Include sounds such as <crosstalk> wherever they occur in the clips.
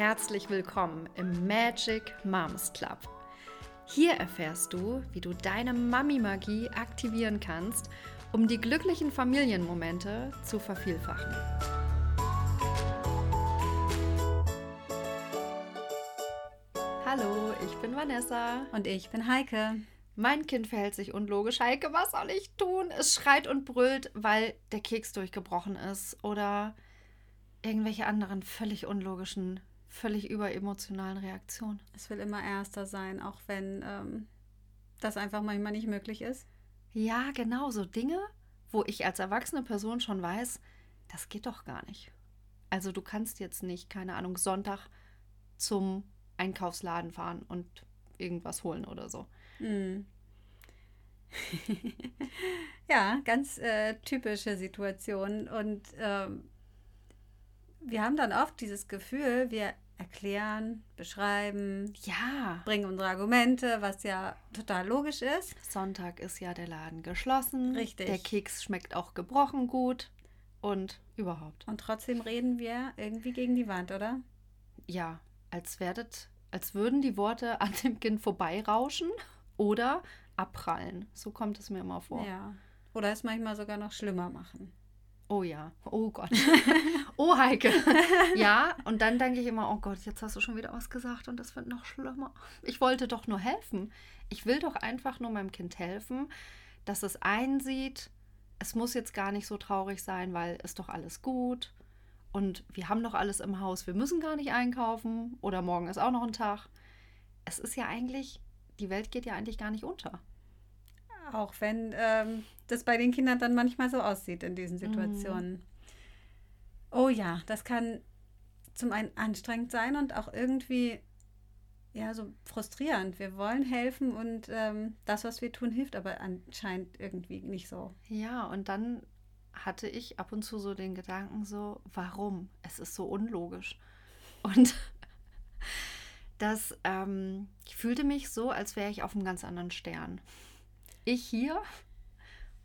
herzlich willkommen im Magic Moms Club. Hier erfährst du, wie du deine Mami-Magie aktivieren kannst, um die glücklichen Familienmomente zu vervielfachen. Hallo, ich bin Vanessa. Und ich bin Heike. Mein Kind verhält sich unlogisch. Heike, was soll ich tun? Es schreit und brüllt, weil der Keks durchgebrochen ist oder irgendwelche anderen völlig unlogischen völlig überemotionalen Reaktion. Es will immer Erster sein, auch wenn ähm, das einfach manchmal nicht möglich ist. Ja, genau, so Dinge, wo ich als erwachsene Person schon weiß, das geht doch gar nicht. Also du kannst jetzt nicht, keine Ahnung, Sonntag zum Einkaufsladen fahren und irgendwas holen oder so. Mm. <laughs> ja, ganz äh, typische Situation. Und ähm, wir haben dann oft dieses Gefühl, wir erklären, beschreiben, ja, bringen unsere Argumente, was ja total logisch ist. Sonntag ist ja der Laden geschlossen. Richtig. Der Keks schmeckt auch gebrochen gut und überhaupt. Und trotzdem reden wir irgendwie gegen die Wand, oder? Ja, als werdet, als würden die Worte an dem Kind vorbeirauschen oder abprallen. So kommt es mir immer vor. Ja. Oder es manchmal sogar noch schlimmer machen. Oh ja, oh Gott. <laughs> oh Heike. <laughs> ja, und dann denke ich immer, oh Gott, jetzt hast du schon wieder was gesagt und das wird noch schlimmer. Ich wollte doch nur helfen. Ich will doch einfach nur meinem Kind helfen, dass es einsieht, es muss jetzt gar nicht so traurig sein, weil es doch alles gut und wir haben doch alles im Haus. Wir müssen gar nicht einkaufen oder morgen ist auch noch ein Tag. Es ist ja eigentlich, die Welt geht ja eigentlich gar nicht unter. Auch wenn ähm, das bei den Kindern dann manchmal so aussieht in diesen Situationen. Mhm. Oh ja, das kann zum einen anstrengend sein und auch irgendwie ja so frustrierend. Wir wollen helfen und ähm, das, was wir tun, hilft aber anscheinend irgendwie nicht so. Ja, und dann hatte ich ab und zu so den Gedanken so, warum? Es ist so unlogisch. Und <laughs> das, ähm, ich fühlte mich so, als wäre ich auf einem ganz anderen Stern ich hier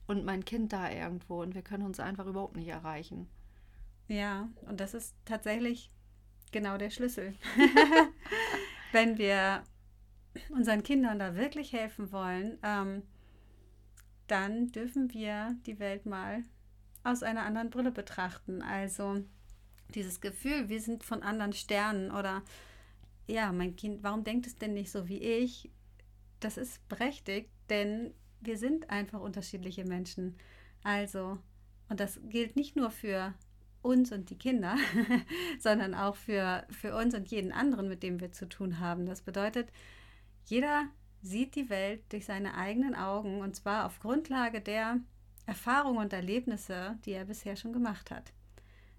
und mein Kind da irgendwo und wir können uns einfach überhaupt nicht erreichen. Ja, und das ist tatsächlich genau der Schlüssel. <laughs> Wenn wir unseren Kindern da wirklich helfen wollen, ähm, dann dürfen wir die Welt mal aus einer anderen Brille betrachten. Also dieses Gefühl, wir sind von anderen Sternen oder ja, mein Kind, warum denkt es denn nicht so wie ich? Das ist berechtigt, denn wir sind einfach unterschiedliche Menschen. Also, und das gilt nicht nur für uns und die Kinder, <laughs> sondern auch für, für uns und jeden anderen, mit dem wir zu tun haben. Das bedeutet, jeder sieht die Welt durch seine eigenen Augen und zwar auf Grundlage der Erfahrungen und Erlebnisse, die er bisher schon gemacht hat.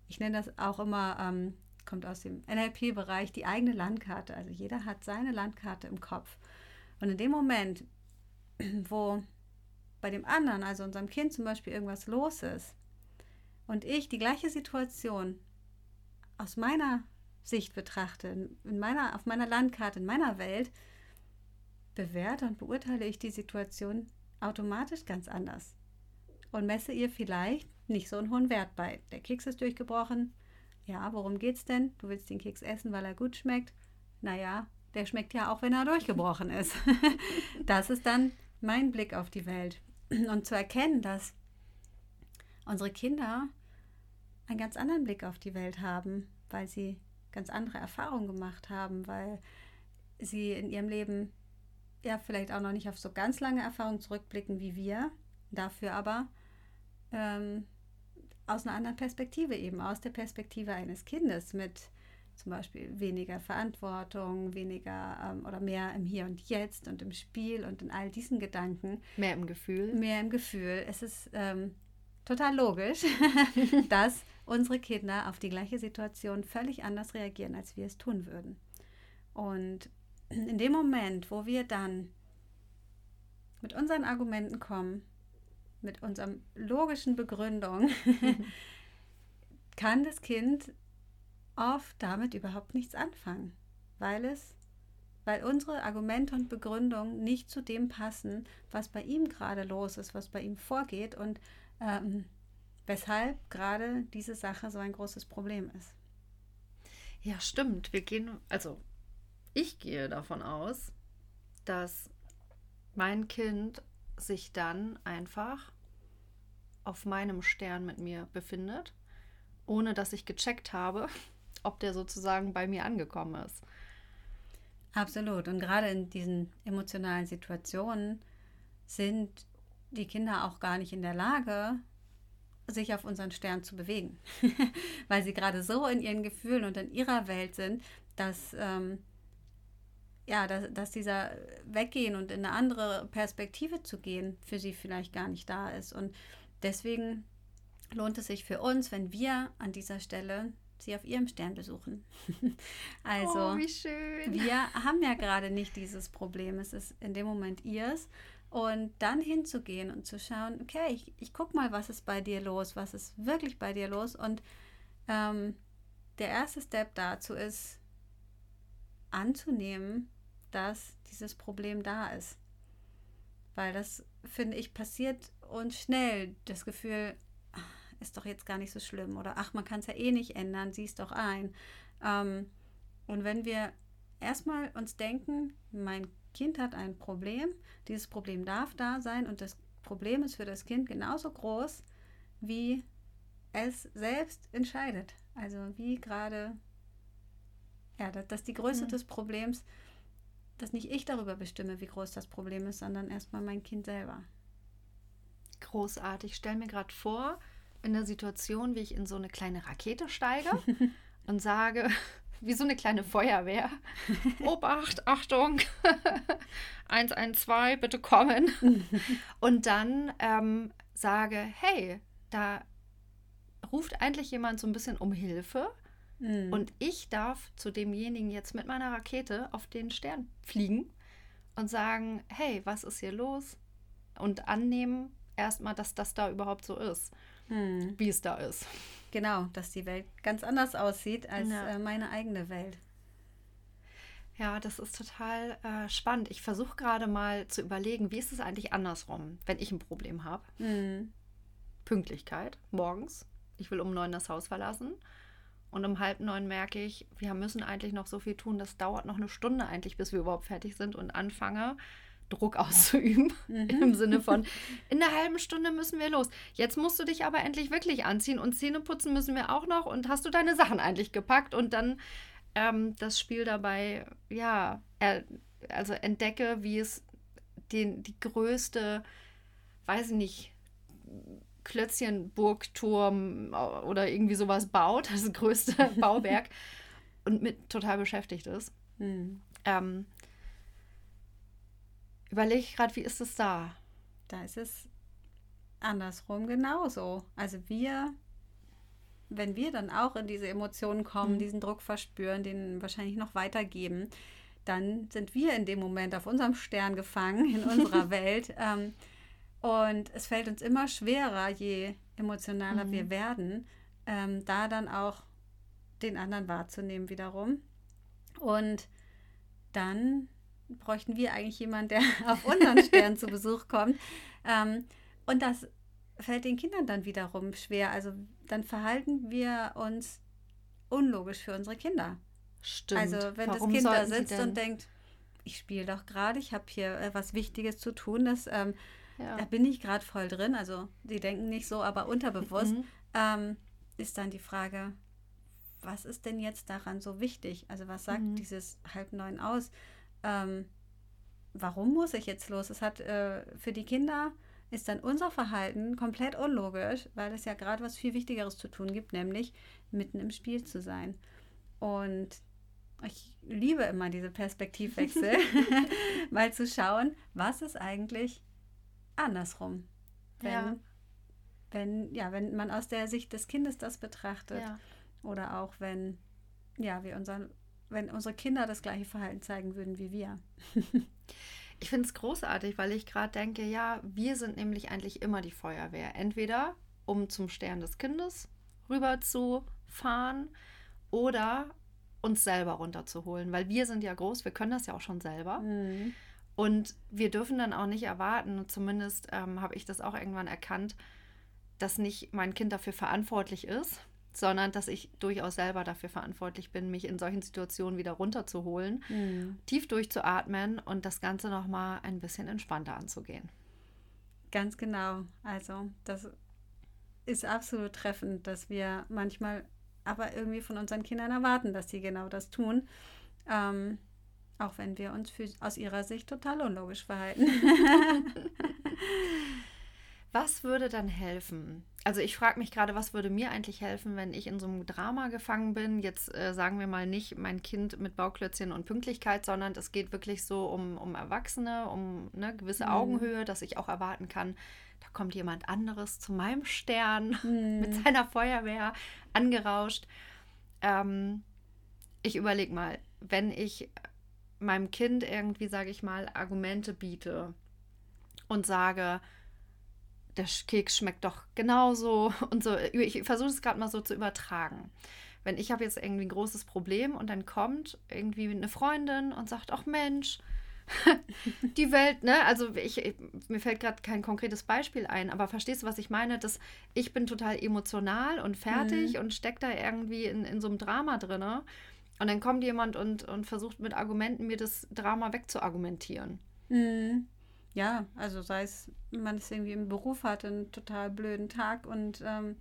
Ich nenne das auch immer, ähm, kommt aus dem NLP-Bereich, die eigene Landkarte. Also jeder hat seine Landkarte im Kopf. Und in dem Moment, <clears throat> wo bei dem anderen, also unserem Kind zum Beispiel, irgendwas los ist und ich die gleiche Situation aus meiner Sicht betrachte, in meiner, auf meiner Landkarte, in meiner Welt, bewerte und beurteile ich die Situation automatisch ganz anders und messe ihr vielleicht nicht so einen hohen Wert bei. Der Keks ist durchgebrochen. Ja, worum geht's denn? Du willst den Keks essen, weil er gut schmeckt. Naja, der schmeckt ja auch, wenn er durchgebrochen ist. <laughs> das ist dann mein Blick auf die Welt. <clears throat> Und zu erkennen, dass unsere Kinder einen ganz anderen Blick auf die Welt haben, weil sie ganz andere Erfahrungen gemacht haben, weil sie in ihrem Leben ja vielleicht auch noch nicht auf so ganz lange Erfahrungen zurückblicken wie wir, dafür aber ähm, aus einer anderen Perspektive eben, aus der Perspektive eines Kindes mit zum Beispiel weniger Verantwortung, weniger ähm, oder mehr im Hier und Jetzt und im Spiel und in all diesen Gedanken. Mehr im Gefühl. Mehr im Gefühl. Es ist ähm, total logisch, <laughs> dass unsere Kinder auf die gleiche Situation völlig anders reagieren, als wir es tun würden. Und in dem Moment, wo wir dann mit unseren Argumenten kommen, mit unserer logischen Begründung, <laughs> kann das Kind oft damit überhaupt nichts anfangen, weil es, weil unsere Argumente und Begründungen nicht zu dem passen, was bei ihm gerade los ist, was bei ihm vorgeht und ähm, weshalb gerade diese Sache so ein großes Problem ist. Ja, stimmt. Wir gehen, also ich gehe davon aus, dass mein Kind sich dann einfach auf meinem Stern mit mir befindet, ohne dass ich gecheckt habe, ob der sozusagen bei mir angekommen ist. Absolut. Und gerade in diesen emotionalen Situationen sind die Kinder auch gar nicht in der Lage, sich auf unseren Stern zu bewegen, <laughs> weil sie gerade so in ihren Gefühlen und in ihrer Welt sind, dass, ähm, ja, dass, dass dieser Weggehen und in eine andere Perspektive zu gehen für sie vielleicht gar nicht da ist. Und deswegen lohnt es sich für uns, wenn wir an dieser Stelle sie auf ihrem Stern besuchen. <laughs> also, oh, wie schön. wir haben ja gerade nicht dieses Problem. Es ist in dem Moment ihrs. Und dann hinzugehen und zu schauen, okay, ich, ich guck mal, was ist bei dir los, was ist wirklich bei dir los. Und ähm, der erste Step dazu ist, anzunehmen, dass dieses Problem da ist. Weil das, finde ich, passiert uns schnell. Das Gefühl, ist doch jetzt gar nicht so schlimm oder ach, man kann es ja eh nicht ändern, sieh es doch ein. Ähm, und wenn wir erstmal uns denken, mein Kind hat ein Problem, dieses Problem darf da sein und das Problem ist für das Kind genauso groß, wie es selbst entscheidet. Also wie gerade, ja, dass die Größe mhm. des Problems, dass nicht ich darüber bestimme, wie groß das Problem ist, sondern erstmal mein Kind selber. Großartig. Ich stelle mir gerade vor, in der Situation, wie ich in so eine kleine Rakete steige <laughs> und sage, wie so eine kleine Feuerwehr, <laughs> Obacht, Achtung, <laughs> 112, bitte kommen. und dann ähm, sage, hey, da ruft eigentlich jemand so ein bisschen um Hilfe. Mhm. Und ich darf zu demjenigen jetzt mit meiner Rakete auf den Stern fliegen und sagen, hey, was ist hier los? Und annehmen erstmal, dass das da überhaupt so ist hm. wie es da ist. Genau, dass die Welt ganz anders aussieht als ja. äh, meine eigene Welt. Ja, das ist total äh, spannend. Ich versuche gerade mal zu überlegen, wie ist es eigentlich andersrum, wenn ich ein Problem habe. Hm. Pünktlichkeit, morgens. Ich will um neun das Haus verlassen. Und um halb neun merke ich, wir müssen eigentlich noch so viel tun. Das dauert noch eine Stunde eigentlich, bis wir überhaupt fertig sind und anfange. Druck <laughs> auszuüben. Mhm. Im Sinne von, <laughs> in einer halben Stunde müssen wir los. Jetzt musst du dich aber endlich wirklich anziehen und Zähne putzen müssen wir auch noch. Und hast du deine Sachen eigentlich gepackt? Und dann ähm, das Spiel dabei, ja, er, also entdecke, wie es den, die größte, weiß ich nicht, Klötzchenburgturm oder irgendwie sowas baut, <laughs> das größte Bauwerk und mit total beschäftigt ist. Mhm. Ähm, überlege gerade, wie ist es da? Da ist es andersrum genauso. Also wir, wenn wir dann auch in diese Emotionen kommen, mhm. diesen Druck verspüren, den wahrscheinlich noch weitergeben, dann sind wir in dem Moment auf unserem Stern gefangen, in <laughs> unserer Welt. Ähm, und es fällt uns immer schwerer, je emotionaler mhm. wir werden, ähm, da dann auch den anderen wahrzunehmen wiederum. Und dann bräuchten wir eigentlich jemanden, der <laughs> auf unseren Stern zu Besuch kommt. Ähm, und das fällt den Kindern dann wiederum schwer. Also dann verhalten wir uns unlogisch für unsere Kinder. Stimmt. Also wenn Warum das Kind da sitzt und denkt, ich spiele doch gerade, ich habe hier äh, was Wichtiges zu tun, das, ähm, ja. da bin ich gerade voll drin. Also die denken nicht so, aber unterbewusst mhm. ähm, ist dann die Frage, was ist denn jetzt daran so wichtig? Also was sagt mhm. dieses halb neun aus? Ähm, warum muss ich jetzt los? Es hat äh, für die Kinder ist dann unser Verhalten komplett unlogisch, weil es ja gerade was viel Wichtigeres zu tun gibt, nämlich mitten im Spiel zu sein. Und ich liebe immer diese Perspektivwechsel, <laughs> <laughs> mal zu schauen, was ist eigentlich andersrum, wenn, ja. wenn, ja, wenn man aus der Sicht des Kindes das betrachtet ja. oder auch wenn ja, wir unseren wenn unsere Kinder das gleiche Verhalten zeigen würden wie wir. <laughs> ich finde es großartig, weil ich gerade denke, ja, wir sind nämlich eigentlich immer die Feuerwehr. Entweder um zum Stern des Kindes rüber zu fahren oder uns selber runterzuholen, weil wir sind ja groß, wir können das ja auch schon selber. Mhm. Und wir dürfen dann auch nicht erwarten, zumindest ähm, habe ich das auch irgendwann erkannt, dass nicht mein Kind dafür verantwortlich ist, sondern dass ich durchaus selber dafür verantwortlich bin, mich in solchen Situationen wieder runterzuholen, Mhm. tief durchzuatmen und das Ganze nochmal ein bisschen entspannter anzugehen. Ganz genau. Also das ist absolut treffend, dass wir manchmal aber irgendwie von unseren Kindern erwarten, dass sie genau das tun. Ähm, auch wenn wir uns aus ihrer Sicht total unlogisch verhalten. <laughs> <laughs> Was würde dann helfen? Also ich frage mich gerade, was würde mir eigentlich helfen, wenn ich in so einem Drama gefangen bin? Jetzt äh, sagen wir mal nicht mein Kind mit Bauklötzchen und Pünktlichkeit, sondern es geht wirklich so um, um Erwachsene, um eine gewisse Mhm. Augenhöhe, dass ich auch erwarten kann, da kommt jemand anderes zu meinem Stern <laughs> Mhm. mit seiner Feuerwehr angerauscht. Ähm, ich überlege mal, wenn ich meinem Kind irgendwie, sage ich mal, Argumente biete und sage, der Keks schmeckt doch genauso <laughs> und so. Ich versuche es gerade mal so zu übertragen. Wenn ich habe jetzt irgendwie ein großes Problem und dann kommt irgendwie eine Freundin und sagt, ach Mensch, <laughs> die Welt, ne? Also ich, ich mir fällt gerade kein konkretes Beispiel ein, aber verstehst du, was ich meine? Dass ich bin total emotional und fertig und steck da irgendwie in, in so einem Drama drinne. Und dann kommt jemand und, und versucht mit Argumenten mir das Drama wegzuargumentieren. Mhm. Ja, also sei es, man ist irgendwie im Beruf, hatte einen total blöden Tag und ähm,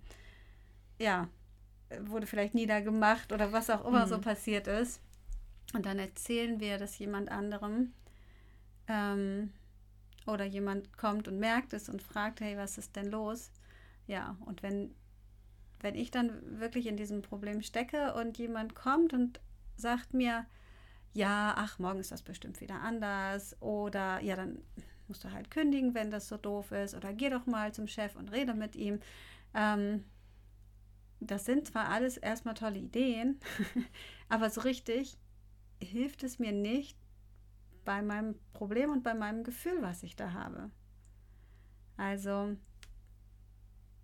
ja, wurde vielleicht niedergemacht oder was auch immer Mhm. so passiert ist. Und dann erzählen wir das jemand anderem. Ähm, oder jemand kommt und merkt es und fragt, hey, was ist denn los? Ja, und wenn, wenn ich dann wirklich in diesem Problem stecke und jemand kommt und sagt mir, ja, ach, morgen ist das bestimmt wieder anders. Oder ja, dann musst du halt kündigen, wenn das so doof ist. Oder geh doch mal zum Chef und rede mit ihm. Ähm, das sind zwar alles erstmal tolle Ideen, <laughs> aber so richtig hilft es mir nicht bei meinem Problem und bei meinem Gefühl, was ich da habe. Also,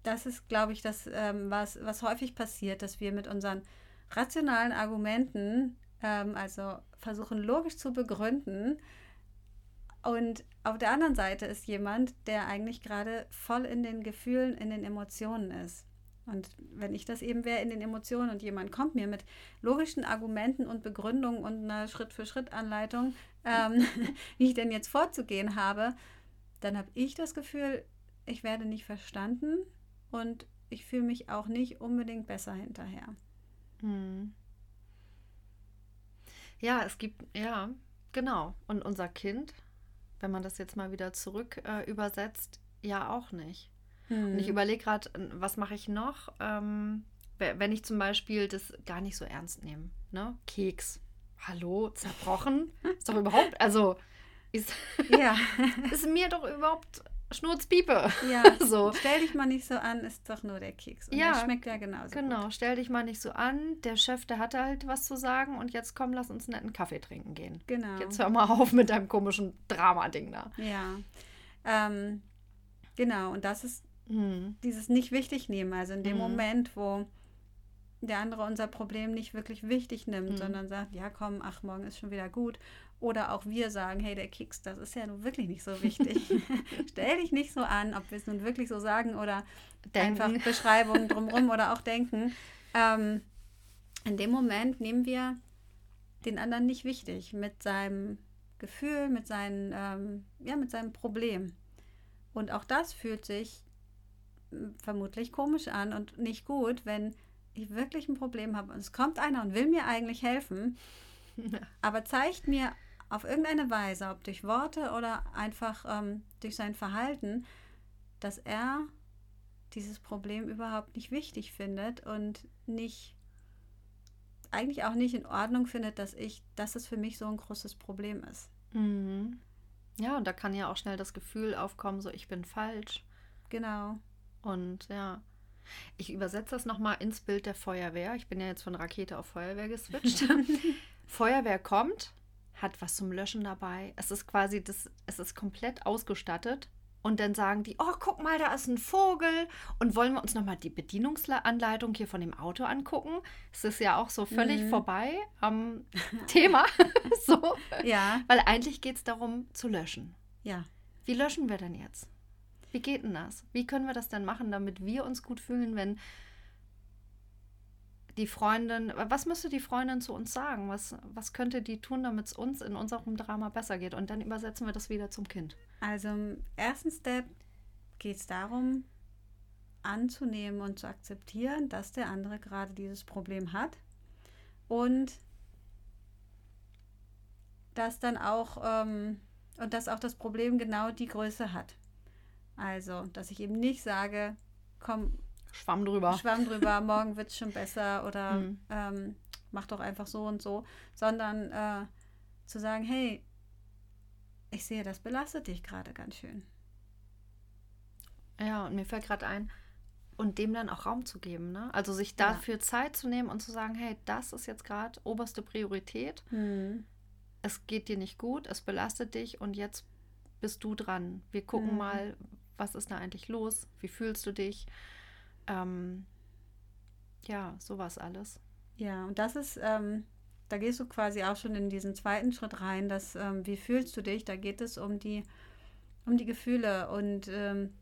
das ist, glaube ich, das, ähm, was, was häufig passiert, dass wir mit unseren rationalen Argumenten, ähm, also versuchen logisch zu begründen, und auf der anderen Seite ist jemand, der eigentlich gerade voll in den Gefühlen, in den Emotionen ist. Und wenn ich das eben wäre in den Emotionen und jemand kommt mir mit logischen Argumenten und Begründungen und einer Schritt-für-Schritt-Anleitung, ähm, <laughs> wie ich denn jetzt vorzugehen habe, dann habe ich das Gefühl, ich werde nicht verstanden und ich fühle mich auch nicht unbedingt besser hinterher. Hm. Ja, es gibt, ja, genau. Und unser Kind, wenn man das jetzt mal wieder zurück äh, übersetzt, ja auch nicht. Und ich überlege gerade, was mache ich noch, ähm, we- wenn ich zum Beispiel das gar nicht so ernst nehme. Ne? Keks. Hallo, zerbrochen? Ist doch überhaupt, also ist, ja, <laughs> ist mir doch überhaupt Schnurzpiepe. ja. <laughs> So. Stell dich mal nicht so an, ist doch nur der Keks. Und Ja, der schmeckt ja genauso. Genau, stell dich mal nicht so an. Der Chef, der hatte halt was zu sagen und jetzt komm, lass uns einen netten Kaffee trinken gehen. Gut. Genau. Jetzt hör mal auf mit deinem komischen Drama-Ding da. Ja. Ähm, genau, und das ist Hm. dieses nicht wichtig nehmen. Also in dem Mhm. Moment, wo der andere unser Problem nicht wirklich wichtig nimmt, Mhm. sondern sagt, ja komm, ach, morgen ist schon wieder gut. Oder auch wir sagen, hey, der Keks, das ist ja nun wirklich nicht so wichtig. <laughs> <laughs> Stell dich nicht so an, ob wir es nun wirklich so sagen oder Denken. einfach Beschreibungen drumherum oder auch denken. Ähm, in dem Moment nehmen wir den anderen nicht wichtig mit seinem Gefühl, mit, seinen, ähm, ja, mit seinem Problem. Und auch das fühlt sich m, vermutlich komisch an und nicht gut, wenn ich wirklich ein Problem habe und es kommt einer und will mir eigentlich helfen, <laughs> aber zeigt mir auf irgendeine Weise, ob durch Worte oder einfach ähm, durch sein Verhalten, dass er dieses Problem überhaupt nicht wichtig findet und nicht eigentlich auch nicht in Ordnung findet, dass ich, dass es für mich so ein großes Problem ist. Mhm. Ja, und da kann ja auch schnell das Gefühl aufkommen, so ich bin falsch. Genau. Und ja, ich übersetze das nochmal ins Bild der Feuerwehr. Ich bin ja jetzt von Rakete auf Feuerwehr geswitcht. <laughs> Feuerwehr kommt, hat was zum Löschen dabei. Es ist quasi das, es ist komplett ausgestattet. Und dann sagen die, oh, guck mal, da ist ein Vogel. Und wollen wir uns nochmal die Bedienungsanleitung hier von dem Auto angucken? Es ist ja auch so völlig Mhm. vorbei am <laughs> Thema. <laughs> so. Ja, Weil eigentlich geht es darum, zu löschen. ja. Wie löschen wir denn jetzt? Wie geht denn das? Wie können wir das denn machen, damit wir uns gut fühlen, wenn die Freundin, was müsste die Freundin zu uns sagen? Was, was könnte die tun, damit es uns in unserem Drama besser geht? Und dann übersetzen wir das wieder zum Kind. Also im ersten Step geht es darum, anzunehmen und zu akzeptieren, dass der andere gerade dieses Problem hat und dass dann auch ähm, und dass auch das Problem genau die Größe hat. Also, dass ich eben nicht sage, komm, Schwamm drüber. Schwamm drüber, morgen wird es schon besser oder mhm. ähm, mach doch einfach so und so, sondern äh, zu sagen, hey, ich sehe, das belastet dich gerade ganz schön. Ja, und mir fällt gerade ein, und dem dann auch Raum zu geben. Ne? Also sich dafür ja. Zeit zu nehmen und zu sagen, hey, das ist jetzt gerade oberste Priorität. Mhm. Es geht dir nicht gut, es belastet dich und jetzt bist du dran. Wir gucken mhm. mal, was ist da eigentlich los? Wie fühlst du dich? Ähm, ja, sowas alles. Ja, und das ist, ähm, da gehst du quasi auch schon in diesen zweiten Schritt rein, dass, ähm, wie fühlst du dich? Da geht es um die, um die Gefühle und ähm,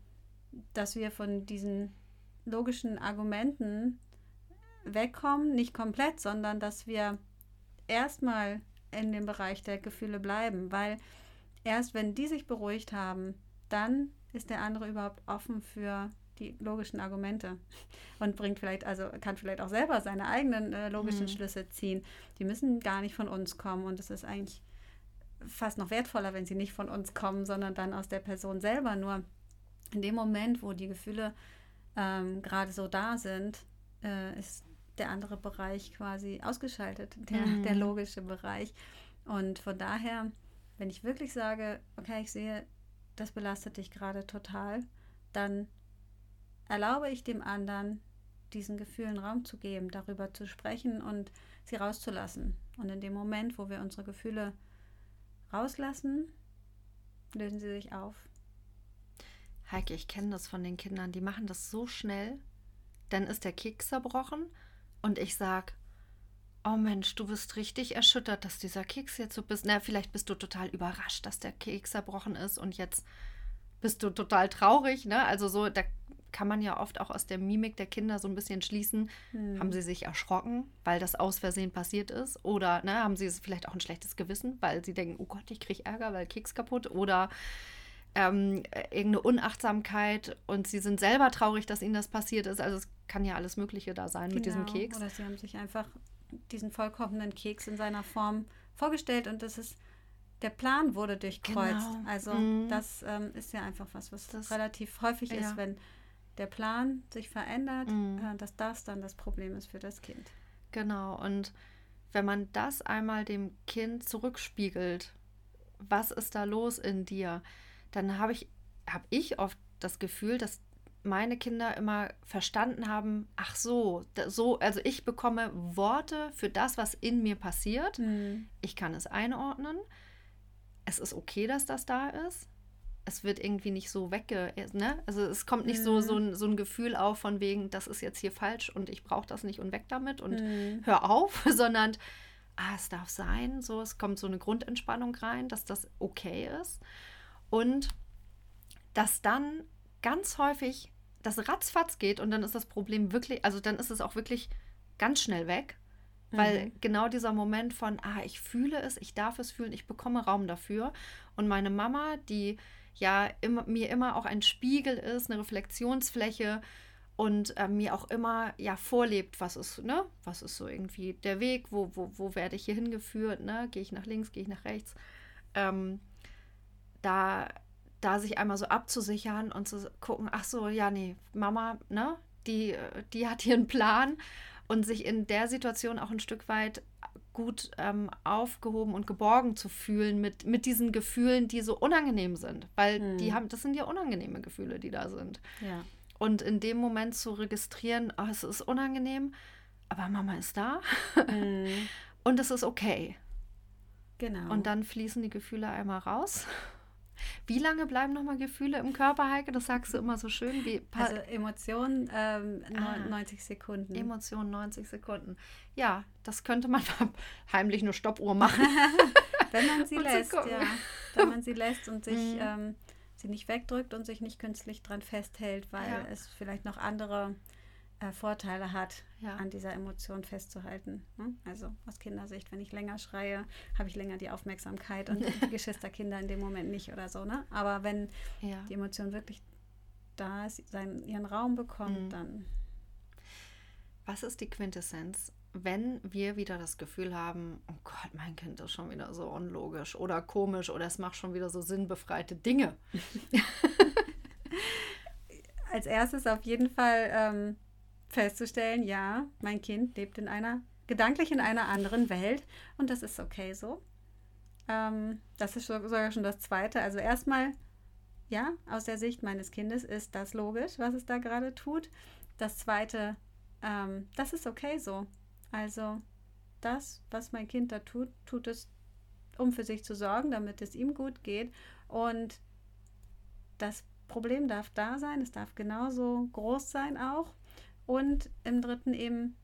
dass wir von diesen logischen Argumenten wegkommen, nicht komplett, sondern dass wir erstmal in dem Bereich der Gefühle bleiben, weil erst wenn die sich beruhigt haben, dann ist der andere überhaupt offen für die logischen Argumente und bringt vielleicht, also kann vielleicht auch selber seine eigenen äh, logischen mhm. Schlüsse ziehen. Die müssen gar nicht von uns kommen und es ist eigentlich fast noch wertvoller, wenn sie nicht von uns kommen, sondern dann aus der Person selber. Nur in dem Moment, wo die Gefühle ähm, gerade so da sind, äh, ist der andere Bereich quasi ausgeschaltet, der, mhm. der logische Bereich. Und von daher, wenn ich wirklich sage, okay, ich sehe, das belastet dich gerade total, dann erlaube ich dem anderen, diesen Gefühlen Raum zu geben, darüber zu sprechen und sie rauszulassen. Und in dem Moment, wo wir unsere Gefühle rauslassen, lösen sie sich auf. Heike, ich kenne das von den Kindern, die machen das so schnell, dann ist der Keks zerbrochen und ich sage, oh Mensch, du bist richtig erschüttert, dass dieser Keks jetzt so bist. Na, vielleicht bist du total überrascht, dass der Keks zerbrochen ist und jetzt bist du total traurig, ne? Also so, da kann man ja oft auch aus der Mimik der Kinder so ein bisschen schließen, hm. haben sie sich erschrocken, weil das aus Versehen passiert ist? Oder ne, haben sie vielleicht auch ein schlechtes Gewissen, weil sie denken, oh Gott, ich kriege Ärger, weil Keks kaputt? Oder ähm, irgendeine Unachtsamkeit und sie sind selber traurig, dass ihnen das passiert ist. Also es kann ja alles Mögliche da sein genau. mit diesem genau. Keks. Oder sie haben sich einfach diesen vollkommenen Keks in seiner Form vorgestellt und das ist der Plan wurde durchkreuzt. Genau. Also mhm. das ähm, ist ja einfach was, was das, relativ häufig ja. ist, wenn der Plan sich verändert, mhm. äh, dass das dann das Problem ist für das Kind. Genau. Und wenn man das einmal dem Kind zurückspiegelt, was ist da los in dir? dann habe ich, hab ich oft das Gefühl, dass meine Kinder immer verstanden haben, ach so, so, also ich bekomme Worte für das, was in mir passiert. Mhm. Ich kann es einordnen. Es ist okay, dass das da ist. Es wird irgendwie nicht so wegge... Ne? Also es kommt nicht mhm. so, so, ein, so ein Gefühl auf von wegen, das ist jetzt hier falsch und ich brauche das nicht und weg damit und mhm. hör auf, <laughs> sondern ah, es darf sein. So, es kommt so eine Grundentspannung rein, dass das okay ist. Und dass dann ganz häufig das ratzfatz geht und dann ist das Problem wirklich, also dann ist es auch wirklich ganz schnell weg. Weil mhm. genau dieser Moment von, ah, ich fühle es, ich darf es fühlen, ich bekomme Raum dafür. Und meine Mama, die ja immer, mir immer auch ein Spiegel ist, eine Reflexionsfläche und äh, mir auch immer ja vorlebt, was ist, ne, was ist so irgendwie der Weg, wo, wo, wo werde ich hier hingeführt, ne? Gehe ich nach links, gehe ich nach rechts. Ähm, da, da sich einmal so abzusichern und zu gucken, ach so, ja, nee, Mama, ne, die, die hat hier einen Plan und sich in der Situation auch ein Stück weit gut ähm, aufgehoben und geborgen zu fühlen mit, mit diesen Gefühlen, die so unangenehm sind. Weil hm. die haben, das sind ja unangenehme Gefühle, die da sind. Ja. Und in dem Moment zu registrieren, oh, es ist unangenehm, aber Mama ist da hm. <laughs> und es ist okay. Genau. Und dann fließen die Gefühle einmal raus wie lange bleiben nochmal Gefühle im Körper, Heike? Das sagst du immer so schön. Wie also Emotionen ähm, ah, 90 Sekunden. Emotionen 90 Sekunden. Ja, das könnte man <laughs> heimlich eine Stoppuhr machen. <laughs> Wenn man sie lässt, ja. Wenn man sie lässt und sich mhm. ähm, sie nicht wegdrückt und sich nicht künstlich dran festhält, weil ja. es vielleicht noch andere äh, Vorteile hat, Ja. an dieser Emotion festzuhalten. ne? Also aus Kindersicht, wenn ich länger schreie, habe ich länger die Aufmerksamkeit und <laughs> die Geschwisterkinder in dem Moment nicht oder so. Ne? Aber wenn Ja. die Emotion wirklich da ist, seinen, ihren Raum bekommt, Mhm. dann Was ist die Quintessenz, wenn wir wieder das Gefühl haben, oh Gott, mein Kind ist schon wieder so unlogisch oder komisch oder es macht schon wieder so sinnbefreite Dinge? <laughs> <laughs> als erstes auf jeden Fall ähm, festzustellen, ja, mein Kind lebt in einer, gedanklich in einer anderen Welt und das ist okay so. Ähm, das ist so- sogar schon das Zweite. Also erstmal, ja, aus der Sicht meines Kindes ist das logisch, was es da gerade tut. Das Zweite, ähm, das ist okay so. Also das, was mein Kind da tut, tut es, um für sich zu sorgen, damit es ihm gut geht. Und das Problem darf da sein, es darf genauso groß sein auch. Und im dritten eben,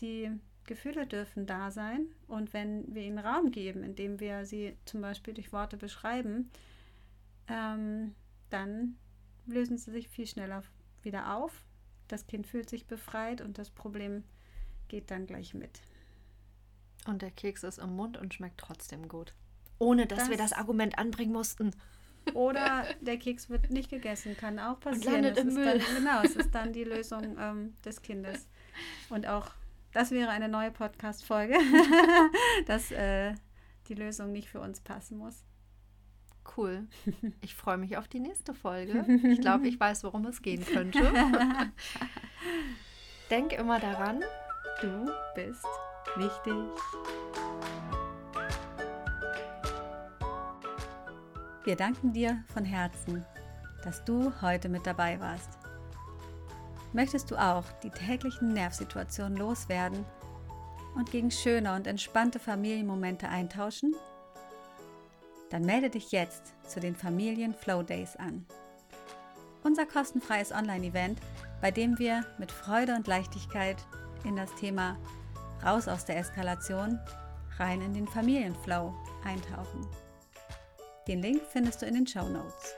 die Gefühle dürfen da sein. Und wenn wir ihnen Raum geben, indem wir sie zum Beispiel durch Worte beschreiben, ähm, dann lösen sie sich viel schneller wieder auf. Das Kind fühlt sich befreit und das Problem geht dann gleich mit. Und der Keks ist im Mund und schmeckt trotzdem gut. Ohne dass wir Das- das Argument anbringen mussten. Oder der Keks wird nicht gegessen, kann auch passieren. landet Es im ist Müll. Dann, genau, es ist dann die Lösung ähm, des Kindes. Und auch das wäre eine neue Podcast-Folge, <laughs> dass äh, die Lösung nicht für uns passen muss. Cool. Ich freue mich auf die nächste Folge. Ich <laughs> glaube, ich weiß, worum es gehen könnte. <laughs> Denk immer daran, Du bist wichtig. Wir danken dir von Herzen, dass du heute mit dabei warst. Möchtest du auch die täglichen Nervsituationen loswerden und gegen schöne und entspannte Familienmomente eintauschen? Dann melde dich jetzt zu den Familien Flow Days an. Unser kostenfreies Online-Event, bei dem wir mit Freude und Leichtigkeit in das Thema raus aus der Eskalation, rein in den Familienflow eintauchen. Den Link findest du in den Show Notes.